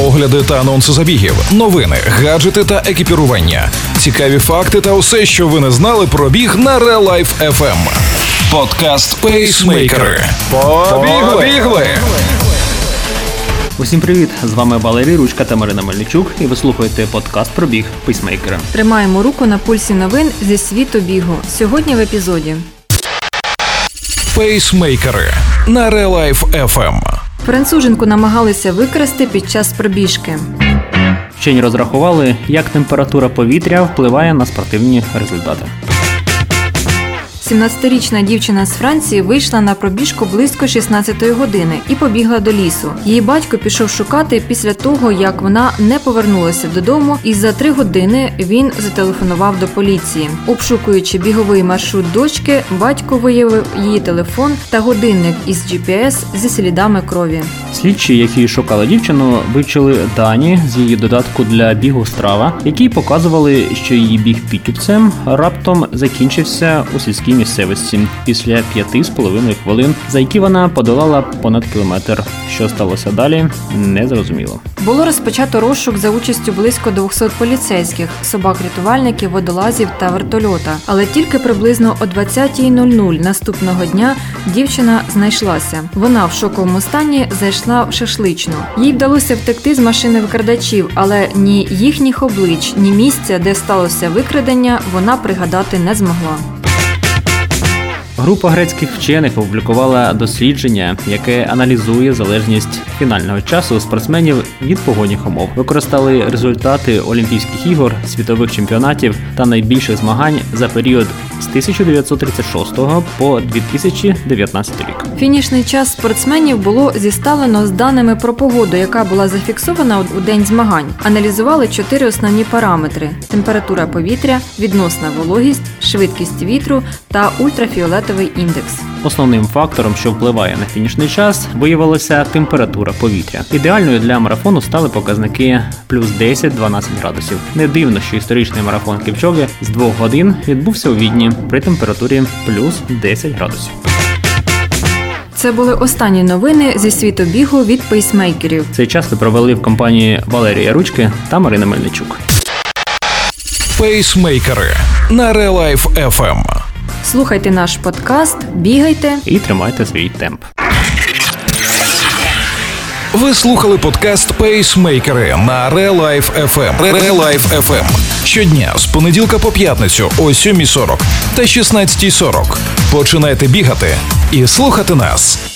огляди та анонси забігів, новини, гаджети та екіпірування, цікаві факти та усе, що ви не знали про біг на Real Life FM. Подкаст Пейсмейкери. Побігли! Усім привіт! З вами Валерій Ручка та Марина Мельничук, і ви слухаєте подкаст про біг Пейсмейкери. Тримаємо руку на пульсі новин зі світу бігу. Сьогодні в епізоді. Пейсмейкери на Real Life FM. Француженку намагалися викрасти під час пробіжки. Вчені розрахували, як температура повітря впливає на спортивні результати. 17-річна дівчина з Франції вийшла на пробіжку близько 16-ї години і побігла до лісу. Її батько пішов шукати після того, як вона не повернулася додому, і за три години він зателефонував до поліції. Обшукуючи біговий маршрут дочки, батько виявив її телефон та годинник із GPS зі слідами крові. Слідчі, які шукали дівчину, вивчили дані з її додатку для бігу страва, які показували, що її біг підтюпцем раптом закінчився у сільській місцевості після п'яти з половиною хвилин, за які вона подолала понад кілометр. Що сталося далі, не зрозуміло. Було розпочато розшук за участю близько 200 поліцейських, собак-рятувальників, водолазів та вертольота. Але тільки приблизно о 20.00 наступного дня дівчина знайшлася. Вона в шоковому стані зайшла в шашличну. Їй вдалося втекти з машини викрадачів, але ні їхніх облич, ні місця, де сталося викрадення, вона пригадати не змогла. Група грецьких вчених опублікувала дослідження, яке аналізує залежність фінального часу спортсменів від погодних умов. Використали результати Олімпійських ігор, світових чемпіонатів та найбільших змагань за період з 1936 по 2019 рік. Фінішний час спортсменів було зіставлено з даними про погоду, яка була зафіксована у день змагань. Аналізували чотири основні параметри: температура повітря, відносна вологість, швидкість вітру та ультрафіолетовий індекс. Основним фактором, що впливає на фінішний час, виявилася температура повітря. Ідеальною для марафону стали показники плюс 10-12 градусів. Не дивно, що історичний марафон Ківчоги з двох годин відбувся у відні при температурі плюс 10 градусів. Це були останні новини зі світу бігу від пейсмейкерів. Цей час ви провели в компанії Валерія Ручки та Марина Мельничук. Пейсмейкери на Real Life FM. Слухайте наш подкаст, бігайте. І тримайте свій темп. Ви слухали подкаст Пейсмейкери на Real Life FM. Real Life FM. Щодня з понеділка по п'ятницю о 7.40 та 16.40. Починайте бігати і слухати нас.